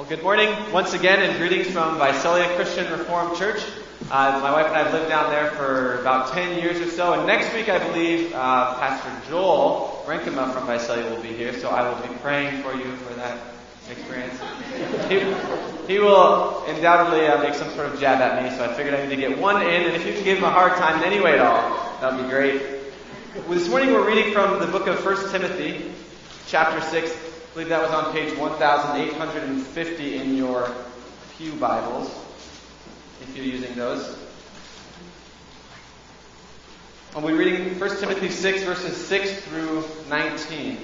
Well, good morning once again, and greetings from Visalia Christian Reformed Church. Uh, my wife and I have lived down there for about 10 years or so, and next week I believe uh, Pastor Joel Brinkema from Visalia will be here, so I will be praying for you for that experience. He, he will undoubtedly uh, make some sort of jab at me, so I figured I need to get one in, and if you can give him a hard time in any way at all, that would be great. Well, this morning we're reading from the book of 1 Timothy, chapter 6. I believe that was on page 1850 in your Pew Bibles, if you're using those. I'll be reading 1 Timothy 6, verses 6 through 19.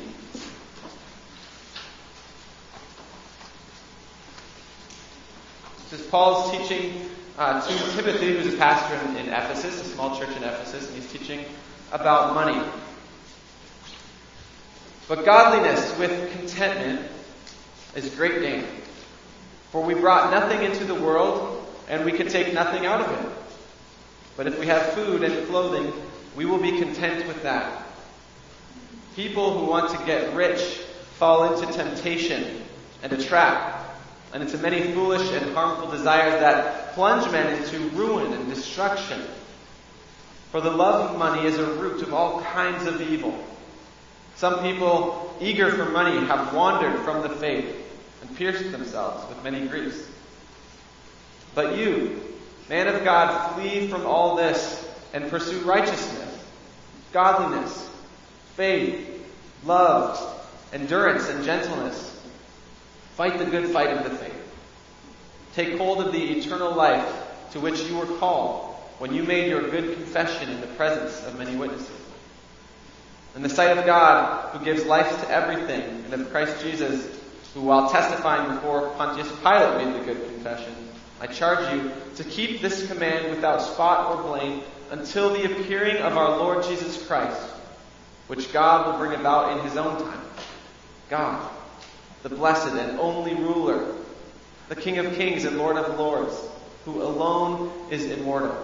This is Paul's teaching uh, to Timothy, who's a pastor in, in Ephesus, a small church in Ephesus, and he's teaching about money. But godliness with contentment is great gain. For we brought nothing into the world, and we can take nothing out of it. But if we have food and clothing, we will be content with that. People who want to get rich fall into temptation and a trap, and into many foolish and harmful desires that plunge men into ruin and destruction. For the love of money is a root of all kinds of evil. Some people, eager for money, have wandered from the faith and pierced themselves with many griefs. But you, man of God, flee from all this and pursue righteousness, godliness, faith, love, endurance, and gentleness. Fight the good fight of the faith. Take hold of the eternal life to which you were called when you made your good confession in the presence of many witnesses. In the sight of God, who gives life to everything, and of Christ Jesus, who while testifying before Pontius Pilate made the good confession, I charge you to keep this command without spot or blame until the appearing of our Lord Jesus Christ, which God will bring about in his own time. God, the blessed and only ruler, the King of kings and Lord of lords, who alone is immortal,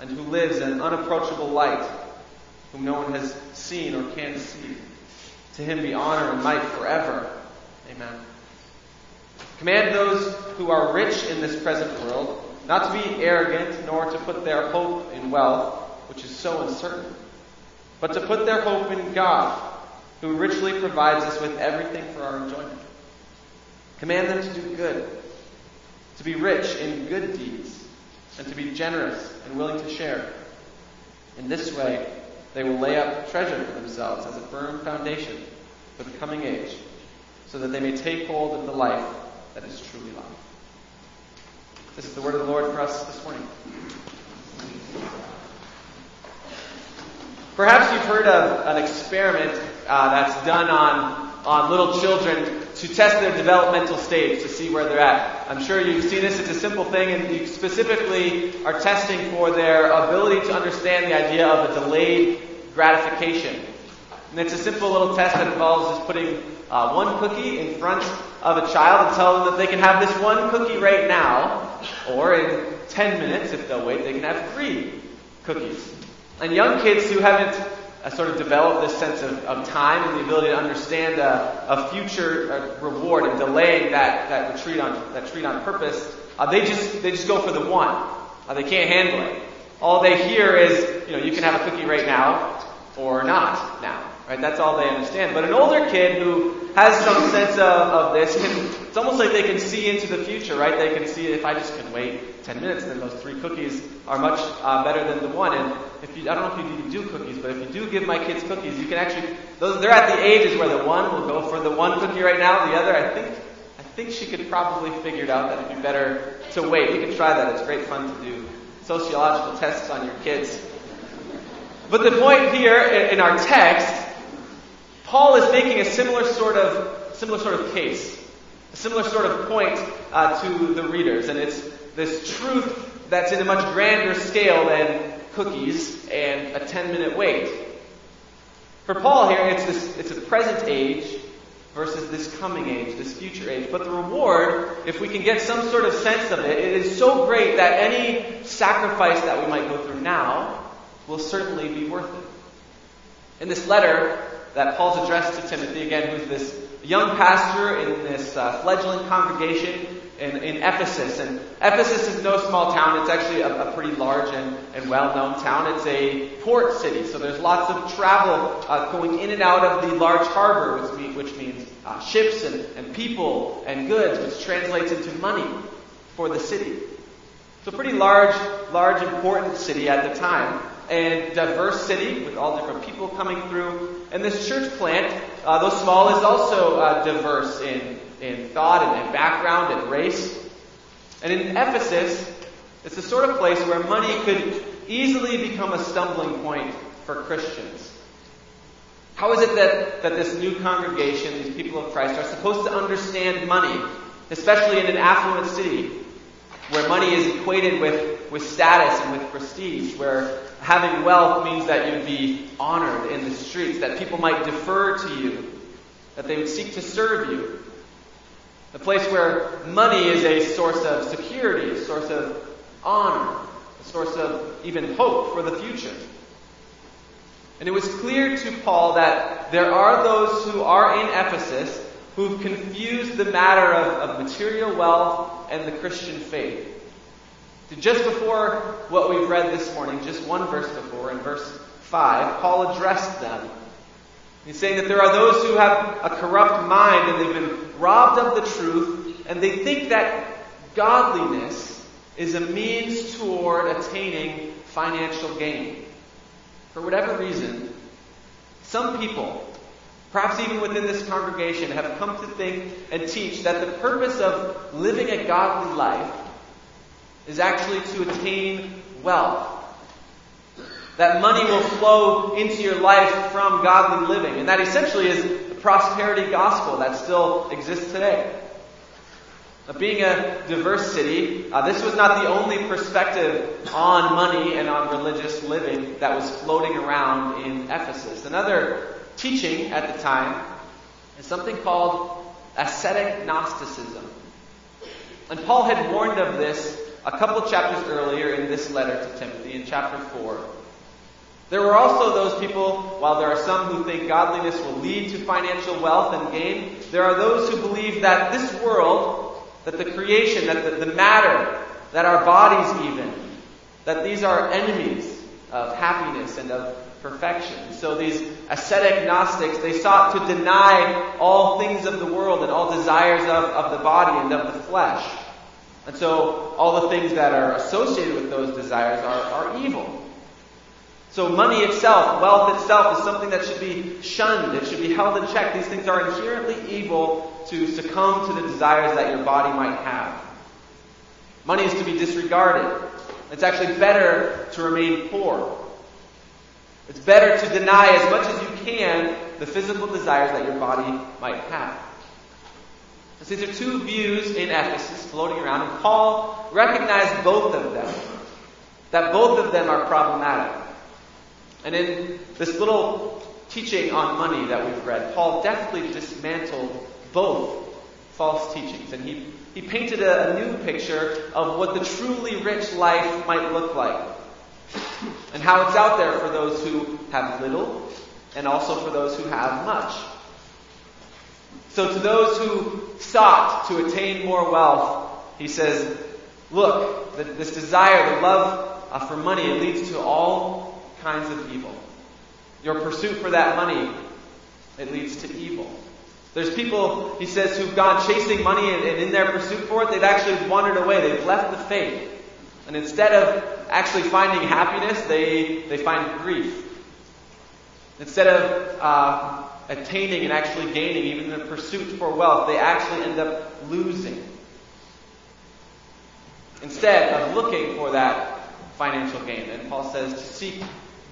and who lives in unapproachable light, whom no one has seen or can see. To him be honor and might forever. Amen. Command those who are rich in this present world not to be arrogant, nor to put their hope in wealth, which is so uncertain, but to put their hope in God, who richly provides us with everything for our enjoyment. Command them to do good, to be rich in good deeds, and to be generous and willing to share. In this way, they will lay up treasure for themselves as a firm foundation for the coming age, so that they may take hold of the life that is truly life. This is the word of the Lord for us this morning. Perhaps you've heard of an experiment uh, that's done on, on little children to test their developmental stage to see where they're at. I'm sure you've seen this. It's a simple thing, and you specifically are testing for their ability to understand the idea of a delayed gratification. And it's a simple little test that involves just putting uh, one cookie in front of a child and tell them that they can have this one cookie right now, or in 10 minutes, if they'll wait, they can have three cookies. And young kids who haven't uh, sort of developed this sense of, of time and the ability to understand a, a future reward and delaying that, that retreat on that treat on purpose, uh, they just they just go for the one. Uh, they can't handle it. All they hear is, you know, you can have a cookie right now or not now. Right? That's all they understand. But an older kid who has some sense of, of this can, it's almost like they can see into the future, right? They can see if I just can wait 10 minutes, then those three cookies are much uh, better than the one. And if you, I don't know if you do cookies, but if you do give my kids cookies, you can actually, those, they're at the ages where the one will go for the one cookie right now, the other, I think, I think she could probably figure it out that it'd be better to wait. You can try that. It's great fun to do sociological tests on your kids. But the point here in our text Paul is making a similar sort of, similar sort of case, a similar sort of point uh, to the readers, and it's this truth that's in a much grander scale than cookies and a 10 minute wait. For Paul here, it's this, it's a present age versus this coming age, this future age. But the reward, if we can get some sort of sense of it, it is so great that any sacrifice that we might go through now will certainly be worth it. In this letter, that Paul's addressed to Timothy, again, who's this young pastor in this uh, fledgling congregation in, in, Ephesus. And Ephesus is no small town. It's actually a, a pretty large and, and well-known town. It's a port city, so there's lots of travel uh, going in and out of the large harbor, which, mean, which means uh, ships and, and people and goods, which translates into money for the city. It's a pretty large, large, important city at the time, and diverse city with all different people coming through. And this church plant, uh, though small, is also uh, diverse in, in thought and, and background and race. And in Ephesus, it's the sort of place where money could easily become a stumbling point for Christians. How is it that, that this new congregation, these people of Christ, are supposed to understand money, especially in an affluent city where money is equated with, with status and with prestige, where having wealth means that you'd be honored in the streets, that people might defer to you, that they would seek to serve you. A place where money is a source of security, a source of honor, a source of even hope for the future. And it was clear to Paul that there are those who are in Ephesus who've confused the matter of, of material wealth and the Christian faith. Just before what we've read this morning, just one verse before, in verse 5, Paul addressed them. He's saying that there are those who have a corrupt mind and they've been robbed of the truth, and they think that godliness is a means toward attaining financial gain for whatever reason, some people, perhaps even within this congregation, have come to think and teach that the purpose of living a godly life is actually to attain wealth. That money will flow into your life from godly living. And that essentially is the prosperity gospel that still exists today. Being a diverse city, uh, this was not the only perspective on money and on religious living that was floating around in Ephesus. Another teaching at the time is something called ascetic Gnosticism. And Paul had warned of this a couple chapters earlier in this letter to Timothy, in chapter 4. There were also those people, while there are some who think godliness will lead to financial wealth and gain, there are those who believe that this world that the creation, that the, the matter, that our bodies even, that these are enemies of happiness and of perfection. So these ascetic Gnostics, they sought to deny all things of the world and all desires of, of the body and of the flesh. And so all the things that are associated with those desires are, are evil. So money itself, wealth itself is something that should be shunned. It should be held in check. These things are inherently evil to succumb to the desires that your body might have. Money is to be disregarded. It's actually better to remain poor. It's better to deny as much as you can the physical desires that your body might have. So these are two views in Ephesus floating around, and Paul recognized both of them. That both of them are problematic. And in this little teaching on money that we've read, Paul definitely dismantled both false teachings. And he, he painted a, a new picture of what the truly rich life might look like. And how it's out there for those who have little and also for those who have much. So to those who sought to attain more wealth, he says, look, this desire, the love uh, for money, it leads to all kinds of evil. Your pursuit for that money, it leads to evil. There's people, he says, who've gone chasing money and, and in their pursuit for it, they've actually wandered away. They've left the faith. And instead of actually finding happiness, they, they find grief. Instead of uh, attaining and actually gaining, even in the pursuit for wealth, they actually end up losing. Instead of looking for that financial gain. And Paul says to seek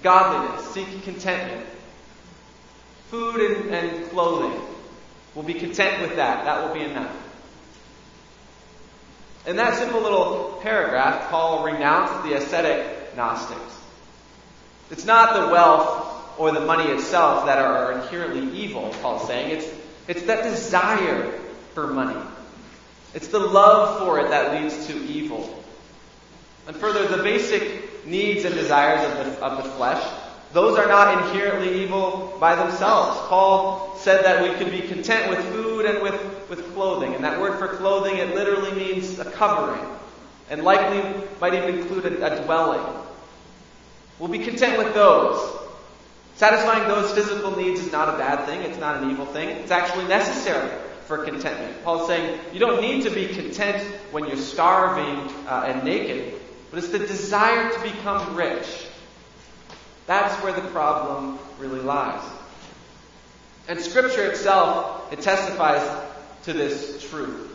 godliness, seek contentment, food and, and clothing. We'll be content with that. That will be enough. In that simple little paragraph, Paul renounced the ascetic Gnostics. It's not the wealth or the money itself that are inherently evil, Paul's saying. It's, it's that desire for money. It's the love for it that leads to evil. And further, the basic needs and desires of the, of the flesh, those are not inherently evil by themselves. Paul said that we could be content with food and with, with clothing. And that word for clothing, it literally means a covering. And likely might even include a, a dwelling. We'll be content with those. Satisfying those physical needs is not a bad thing. It's not an evil thing. It's actually necessary for contentment. Paul's saying you don't need to be content when you're starving uh, and naked, but it's the desire to become rich that's where the problem really lies. And Scripture itself, it testifies to this truth.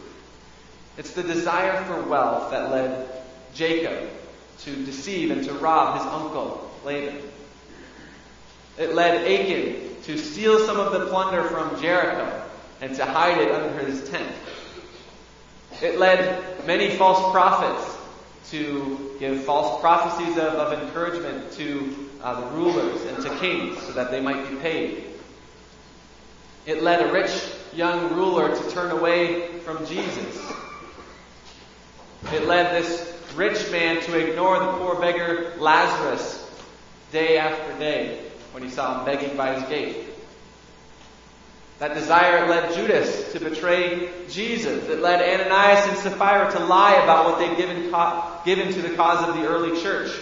It's the desire for wealth that led Jacob to deceive and to rob his uncle Laban. It led Achan to steal some of the plunder from Jericho and to hide it under his tent. It led many false prophets to give false prophecies of, of encouragement to uh, the rulers and to kings so that they might be paid. It led a rich young ruler to turn away from Jesus. It led this rich man to ignore the poor beggar Lazarus day after day when he saw him begging by his gate. That desire led Judas to betray Jesus. It led Ananias and Sapphira to lie about what they'd given, given to the cause of the early church.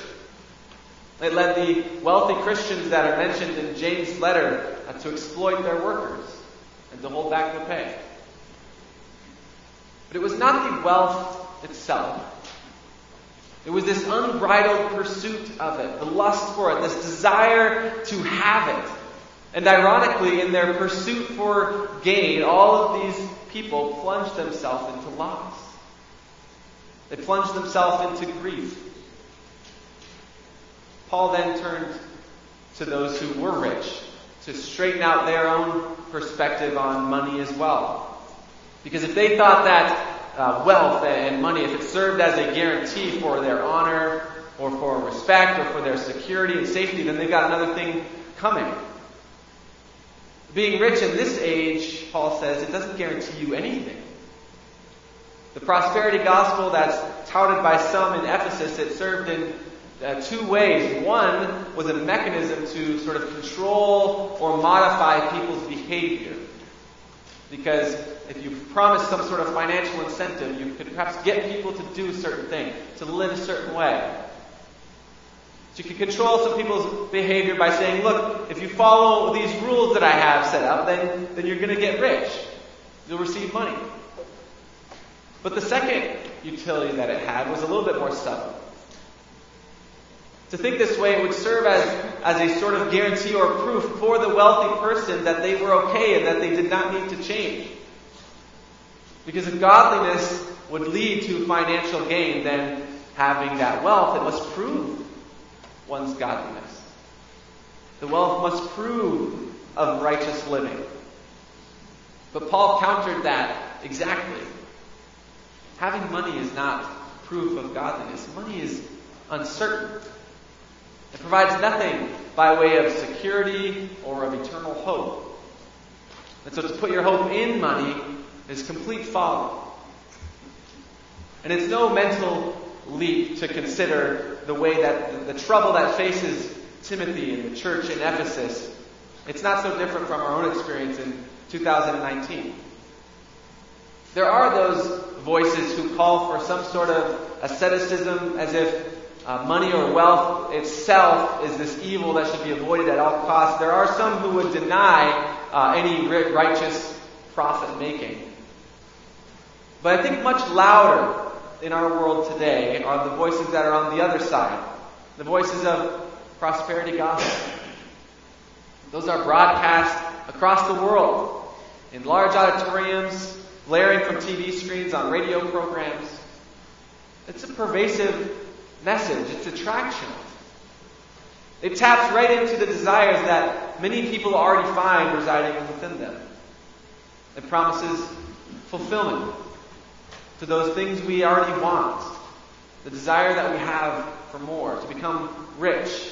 It led the wealthy Christians that are mentioned in James' letter uh, to exploit their workers and to hold back the pay. But it was not the wealth itself. It was this unbridled pursuit of it, the lust for it, this desire to have it. And ironically, in their pursuit for gain, all of these people plunged themselves into loss. They plunged themselves into grief. Paul then turned to those who were rich to straighten out their own perspective on money as well. Because if they thought that uh, wealth and money, if it served as a guarantee for their honor or for respect or for their security and safety, then they've got another thing coming. Being rich in this age, Paul says, it doesn't guarantee you anything. The prosperity gospel that's touted by some in Ephesus, it served in uh, two ways. One was a mechanism to sort of control or modify people's behavior. Because if you promise some sort of financial incentive, you could perhaps get people to do certain thing, to live a certain way. So you could control some people's behavior by saying, look, if you follow these rules that I have set up, then, then you're going to get rich. You'll receive money. But the second utility that it had was a little bit more subtle. To think this way it would serve as, as a sort of guarantee or proof for the wealthy person that they were okay and that they did not need to change. Because if godliness would lead to financial gain, then having that wealth, it must prove one's godliness. The wealth must prove of righteous living. But Paul countered that exactly. Having money is not proof of godliness. Money is uncertain. It provides nothing by way of security or of eternal hope. And so to put your hope in money is complete folly. And it's no mental leap to consider the way that the, the trouble that faces Timothy and the church in Ephesus, it's not so different from our own experience in 2019. There are those voices who call for some sort of asceticism as if uh, money or wealth itself is this evil that should be avoided at all costs. There are some who would deny uh, any righteous profit making. But I think much louder in our world today are the voices that are on the other side. The voices of prosperity gospel. Those are broadcast across the world in large auditoriums, blaring from TV screens on radio programs. It's a pervasive message. It's attractional. It taps right into the desires that many people already find residing within them. It promises fulfillment to those things we already want. The desire that we have for more, to become rich.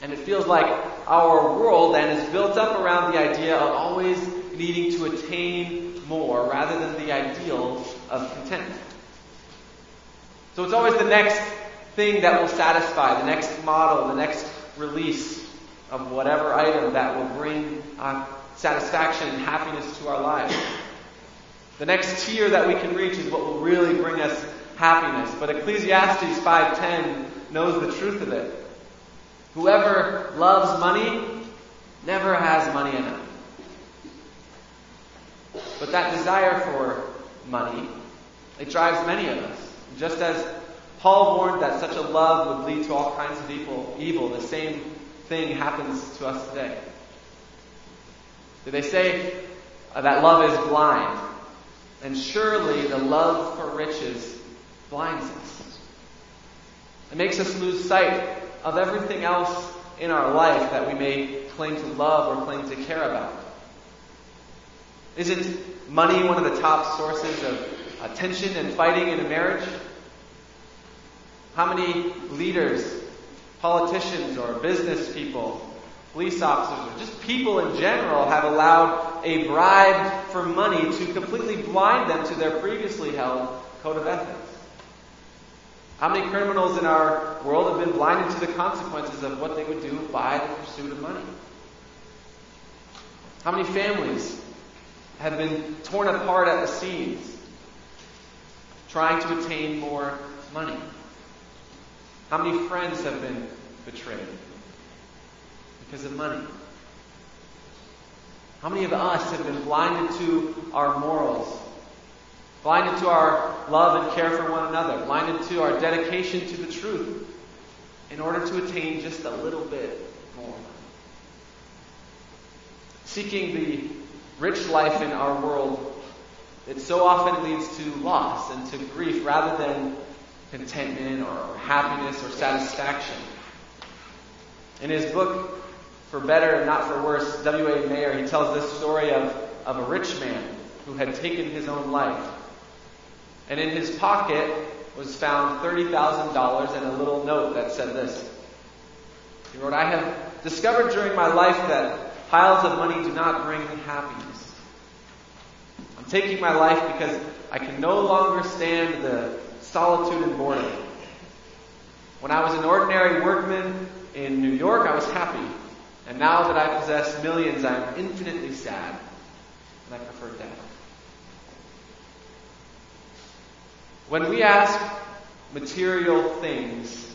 And it feels like our world then is built up around the idea of always needing to attain more rather than the ideal of contentment. So it's always the next thing that will satisfy, the next model, the next release of whatever item that will bring uh, satisfaction and happiness to our lives. The next tier that we can reach is what will really bring us happiness. But Ecclesiastes 5:10 knows the truth of it. Whoever loves money never has money enough. But that desire for money, it drives many of us. Just as Paul warned that such a love would lead to all kinds of evil, evil the same thing happens to us today. Did they say that love is blind? And surely the love for riches blinds us. It makes us lose sight of everything else in our life that we may claim to love or claim to care about. Isn't money one of the top sources of tension and fighting in a marriage? How many leaders, politicians, or business people, police officers, or just people in general have allowed a bribe for money to completely blind them to their previously held code of ethics? How many criminals in our world have been blinded to the consequences of what they would do by the pursuit of money? How many families have been torn apart at the seams trying to attain more money? How many friends have been betrayed because of money? How many of us have been blinded to our morals, blinded to our love and care for one another, blinded to our dedication to the truth in order to attain just a little bit more? Seeking the rich life in our world, it so often leads to loss and to grief rather than contentment or happiness or satisfaction. In his book, For Better and Not for Worse, W.A. Maier, he tells this story of, of a rich man who had taken his own life. And in his pocket was found $30,000 and a little note that said this. He wrote, I have discovered during my life that piles of money do not bring happiness. I'm taking my life because I can no longer stand the solitude and boredom. When I was an ordinary workman in New York, I was happy. And now that I possess millions, I am infinitely sad. And I prefer death. When we ask material things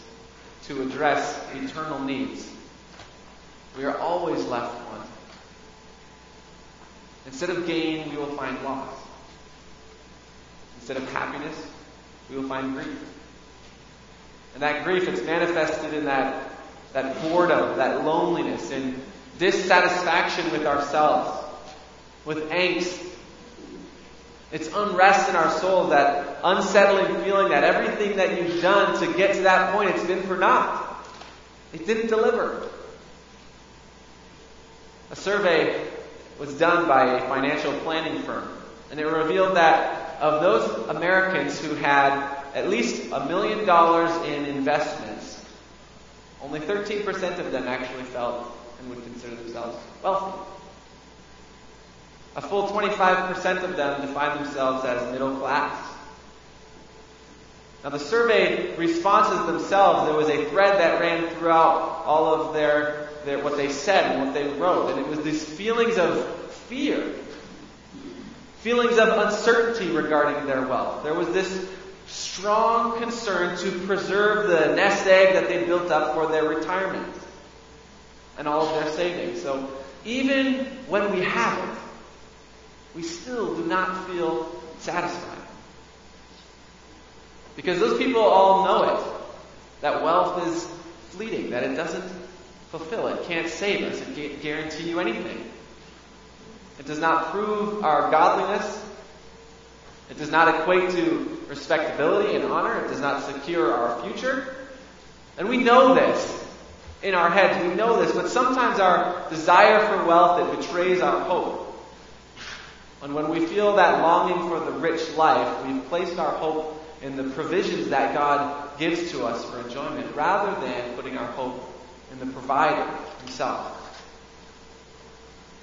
to address eternal needs, we are always left wanting. Instead of gain, we will find loss. Instead of happiness, we will find grief. And that grief, it's manifested in that, that boredom, that loneliness, and dissatisfaction with ourselves, with angst. It's unrest in our souls, that unsettling feeling that everything that you've done to get to that point, it's been for naught. It didn't deliver. A survey was done by a financial planning firm, and it revealed that of those Americans who had at least a million dollars in investments, only 13% of them actually felt and would consider themselves wealthy. A full 25% of them define themselves as middle class. Now, the survey responses themselves, there was a thread that ran throughout all of their, their what they said and what they wrote, and it was these feelings of fear feelings of uncertainty regarding their wealth. There was this strong concern to preserve the nest egg that they built up for their retirement and all of their savings. So even when we have it, we still do not feel satisfied. Because those people all know it. That wealth is fleeting, that it doesn't fulfill, it can't save us, it can't guarantee you anything. It does not prove our godliness. It does not equate to respectability and honor. It does not secure our future. And we know this in our heads. We know this, but sometimes our desire for wealth, it betrays our hope. And when we feel that longing for the rich life, we've placed our hope in the provisions that God gives to us for enjoyment, rather than putting our hope in the provider himself.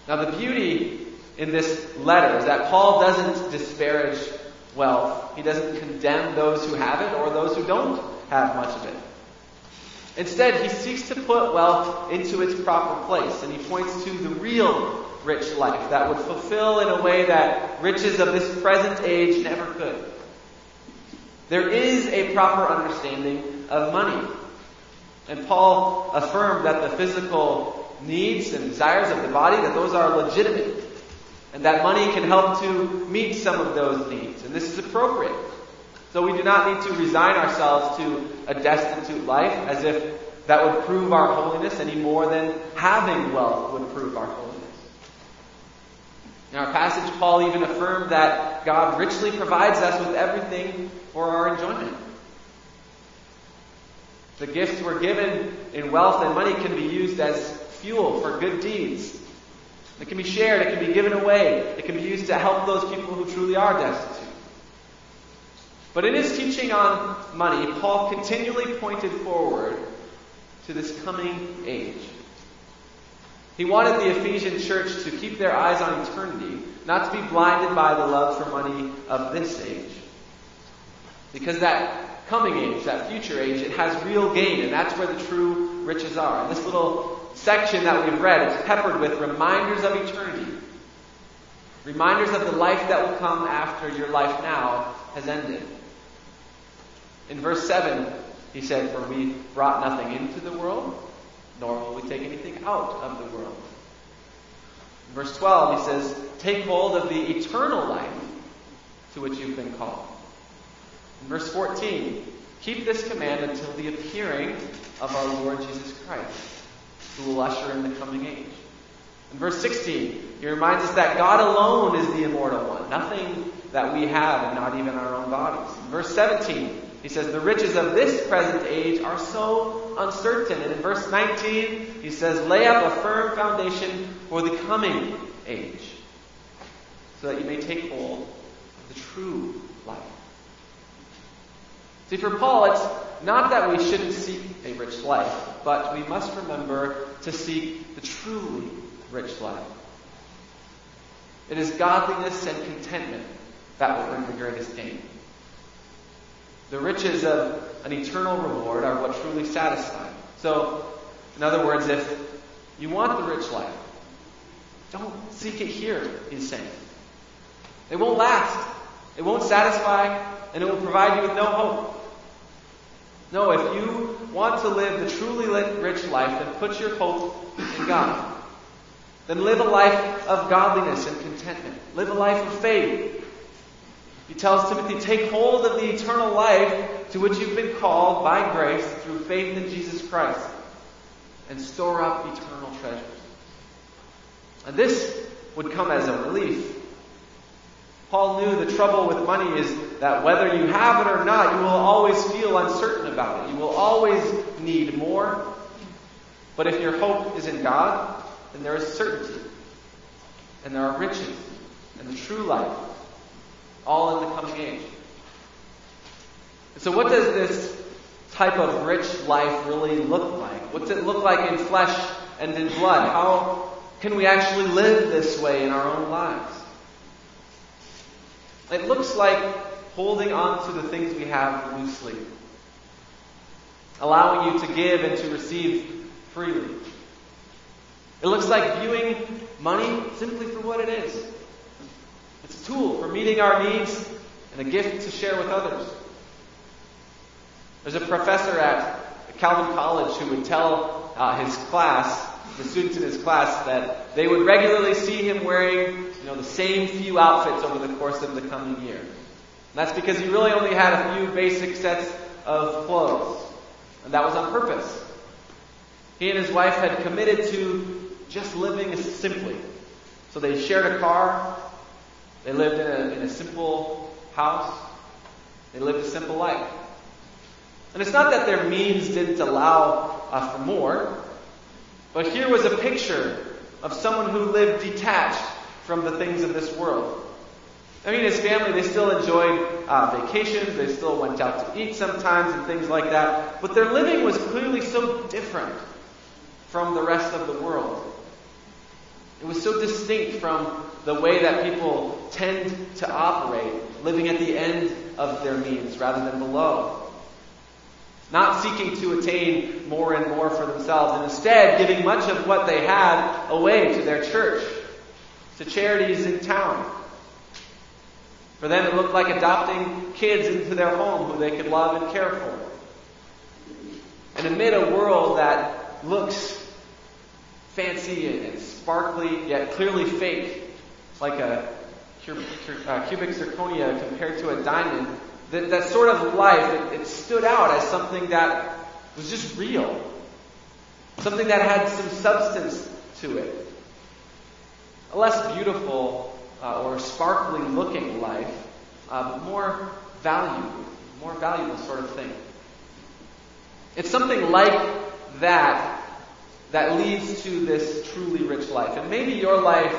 Now, the beauty in this letter is that Paul doesn't disparage wealth. He doesn't condemn those who have it or those who don't have much of it. Instead, he seeks to put wealth into its proper place, and he points to the real rich life that would fulfill in a way that riches of this present age never could. There is a proper understanding of money. And Paul affirmed that the physical needs and desires of the body, that those are legitimate. And that money can help to meet some of those needs. And this is appropriate. So we do not need to resign ourselves to a destitute life as if that would prove our holiness any more than having wealth would prove our holiness. In our passage, Paul even affirmed that God richly provides us with everything for our enjoyment. The gifts we're given in wealth and money can be used as fuel for good deeds. It can be shared, it can be given away, it can be used to help those people who truly are destitute. But in his teaching on money, Paul continually pointed forward to this coming age. He wanted the Ephesian church to keep their eyes on eternity, not to be blinded by the love for money of this age. Because that coming age, that future age, it has real gain, and that's where the true riches are. And this little section that we've read is peppered with reminders of eternity. Reminders of the life that will come after your life now has ended. In verse 7, he said, For we brought nothing into the world, nor will we take anything out of the world. In verse 12, he says, Take hold of the eternal life to which you've been called. In verse 14, keep this command until the appearing of our Lord Jesus Christ, who will usher in the coming age. In verse 16, he reminds us that God alone is the immortal one, nothing that we have and not even our own bodies. In verse 17, he says, The riches of this present age are so uncertain. And in verse 19, he says, Lay up a firm foundation for the coming age, so that you may take hold of the true life. See, for Paul, it's not that we shouldn't seek a rich life, but we must remember to seek the truly rich life. It is godliness and contentment that will bring the greatest gain. The riches of an eternal reward are what truly satisfy. So, in other words, if you want the rich life, don't seek it here, he's saying. It won't last. It won't satisfy, and it will provide you with no hope. No, if you want to live the truly rich life, then put your hope in God. Then live a life of godliness and contentment. Live a life of faith. He tells Timothy, take hold of the eternal life to which you've been called by grace through faith in Jesus Christ and store up eternal treasures. And this would come as a relief Paul knew the trouble with money is that whether you have it or not, you will always feel uncertain about it. You will always need more. But if your hope is in God, then there is certainty. And there are riches and the true life, all in the coming age. So what does this type of rich life really look like? What's it look like in flesh and in blood? How can we actually live this way in our own lives? It looks like holding on to the things we have loosely, allowing you to give and to receive freely. It looks like viewing money simply for what it is. It's a tool for meeting our needs and a gift to share with others. There's a professor at Calvin College who would tell uh, his class, the students in his class, that they would regularly see him wearing you know, the same few outfits over the course of the coming year. And that's because he really only had a few basic sets of clothes. And that was on purpose. He and his wife had committed to just living simply. So they shared a car. They lived in a, in a simple house. They lived a simple life. And it's not that their means didn't allow uh, for more, but here was a picture of someone who lived detached from the things of this world. I mean, his family, they still enjoyed uh, vacations, they still went out to eat sometimes and things like that, but their living was clearly so different from the rest of the world. It was so distinct from the way that people tend to operate, living at the end of their means rather than below. not seeking to attain more and more for themselves, and instead giving much of what they had away to their church, to charities in town. For them, it looked like adopting kids into their home who they could love and care for. And amid a world that looks fancy and sparkly, yet clearly fake, like a uh, cubic zirconia compared to a diamond, that, that sort of life, it, it stood out as something that was just real. Something that had some substance to it. A less beautiful uh, or sparkly looking life, uh, but more valuable, more valuable sort of thing. It's something like that that leads to this truly rich life. And maybe your life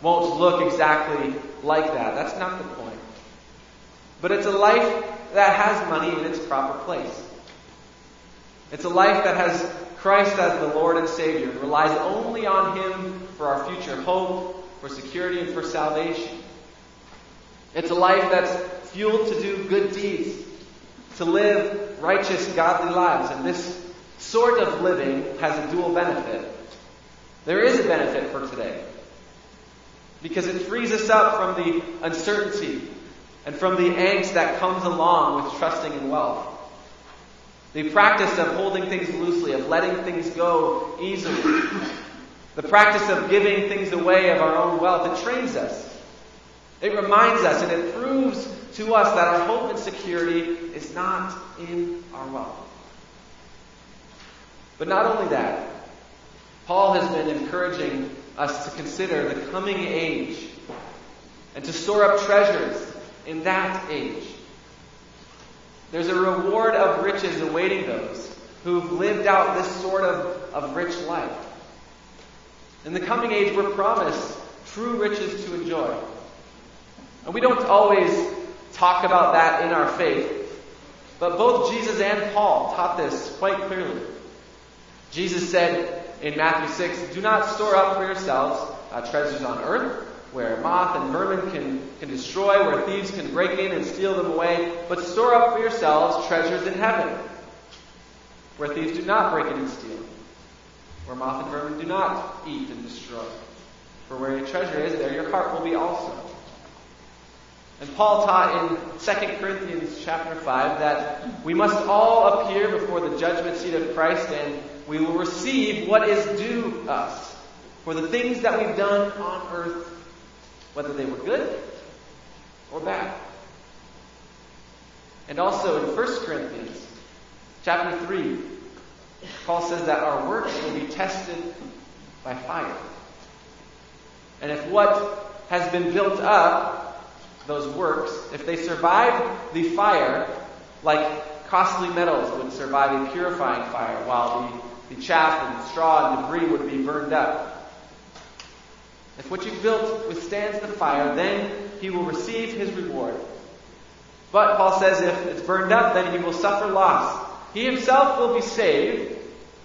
won't look exactly like that. That's not the point. But it's a life that has money in its proper place. It's a life that has Christ as the Lord and Savior relies only on Him for our future hope, for security, and for salvation. It's a life that's fueled to do good deeds, to live righteous, godly lives. And this sort of living has a dual benefit. There is a benefit for today because it frees us up from the uncertainty and from the angst that comes along with trusting in wealth. The practice of holding things loosely, of letting things go easily. The practice of giving things away of our own wealth, it trains us. It reminds us and it proves to us that our hope and security is not in our wealth. But not only that, Paul has been encouraging us to consider the coming age and to store up treasures in that age. There's a reward of riches awaiting those who've lived out this sort of, of rich life. In the coming age, we're promised true riches to enjoy. And we don't always talk about that in our faith, but both Jesus and Paul taught this quite clearly. Jesus said, in Matthew 6, do not store up for yourselves uh, treasures on earth, where moth and vermin can, can destroy, where thieves can break in and steal them away, but store up for yourselves treasures in heaven, where thieves do not break in and steal, where moth and vermin do not eat and destroy. For where your treasure is, there your heart will be also. And Paul taught in 2 Corinthians chapter 5 that we must all appear before the judgment seat of Christ and we will receive what is due us for the things that we've done on earth, whether they were good or bad. And also in 1 Corinthians chapter 3, Paul says that our works will be tested by fire. And if what has been built up, those works, if they survive the fire, like costly metals would survive a purifying fire, while the the chaff and straw and debris would be burned up. If what you've built withstands the fire, then he will receive his reward. But Paul says if it's burned up, then he will suffer loss. He himself will be saved,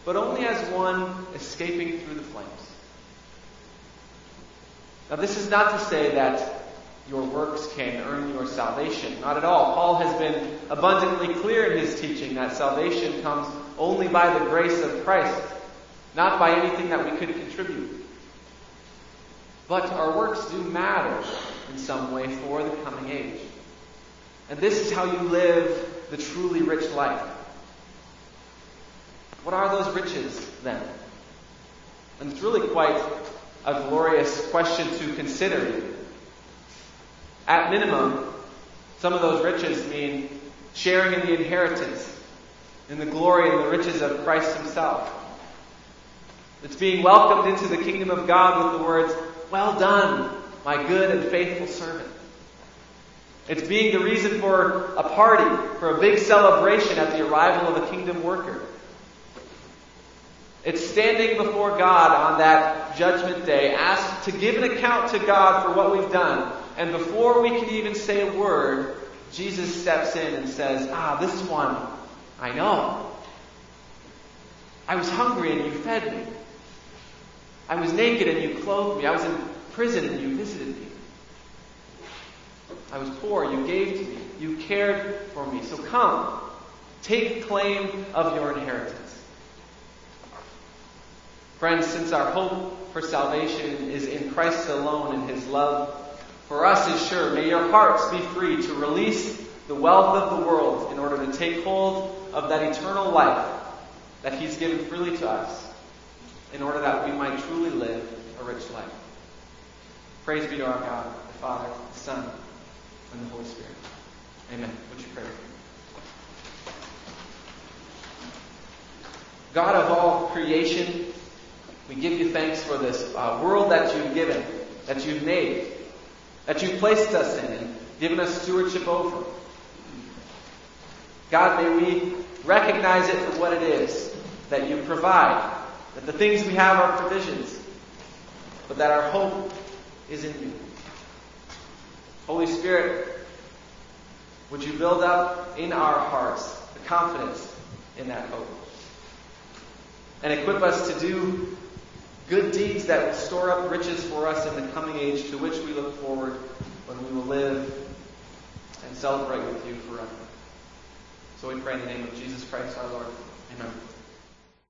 but only as one escaping through the flames. Now, this is not to say that your works can earn your salvation. Not at all. Paul has been abundantly clear in his teaching that salvation comes only by the grace of Christ, not by anything that we could contribute. But our works do matter in some way for the coming age. And this is how you live the truly rich life. What are those riches then? And it's really quite a glorious question to consider. At minimum, some of those riches mean sharing in the inheritance, in the glory and the riches of Christ Himself. It's being welcomed into the kingdom of God with the words, Well done, my good and faithful servant. It's being the reason for a party, for a big celebration at the arrival of a kingdom worker. It's standing before God on that judgment day, asked to give an account to God for what we've done, and before we can even say a word, Jesus steps in and says, Ah, this one, I know. I was hungry and you fed me. I was naked and you clothed me. I was in prison and you visited me. I was poor, you gave to me. You cared for me. So come, Take claim of your inheritance. Friends, since our hope for salvation is in Christ alone and His love for us is sure, may your hearts be free to release the wealth of the world in order to take hold of that eternal life that He's given freely to us in order that we might truly live a rich life. Praise be to our God, the Father, the Son, and the Holy Spirit. Amen. Would you pray? God of all creation, we give you thanks for this uh, world that you've given, that you've made, that you've placed us in and given us stewardship over. God, may we recognize it for what it is that you provide, that the things we have are provisions, but that our hope is in you. Holy Spirit, would you build up in our hearts the confidence in that hope? And equip us to do good deeds that will store up riches for us in the coming age to which we look forward when we will live and celebrate with you forever. So we pray in the name of Jesus Christ our Lord.